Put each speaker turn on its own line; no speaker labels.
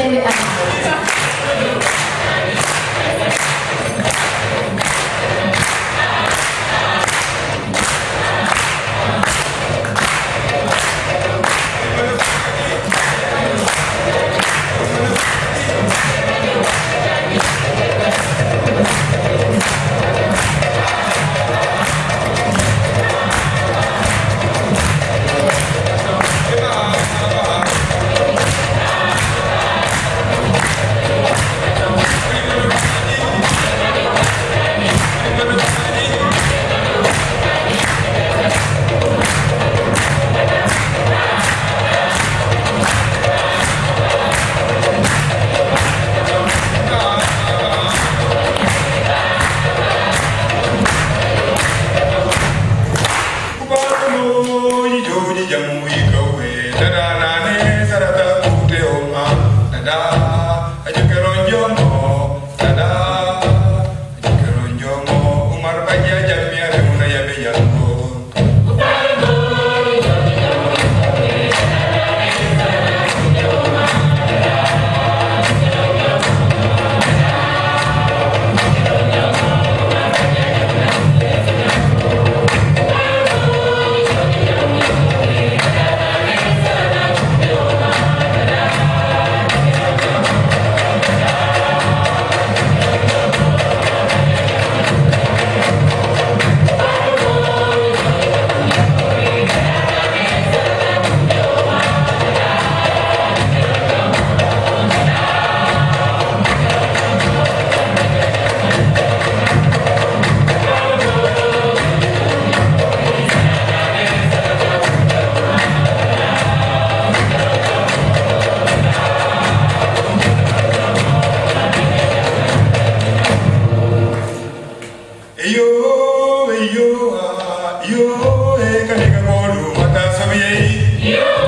Dele.
ya mia de una ya bella. yo, eka, eka, moru, matasubiye, yo.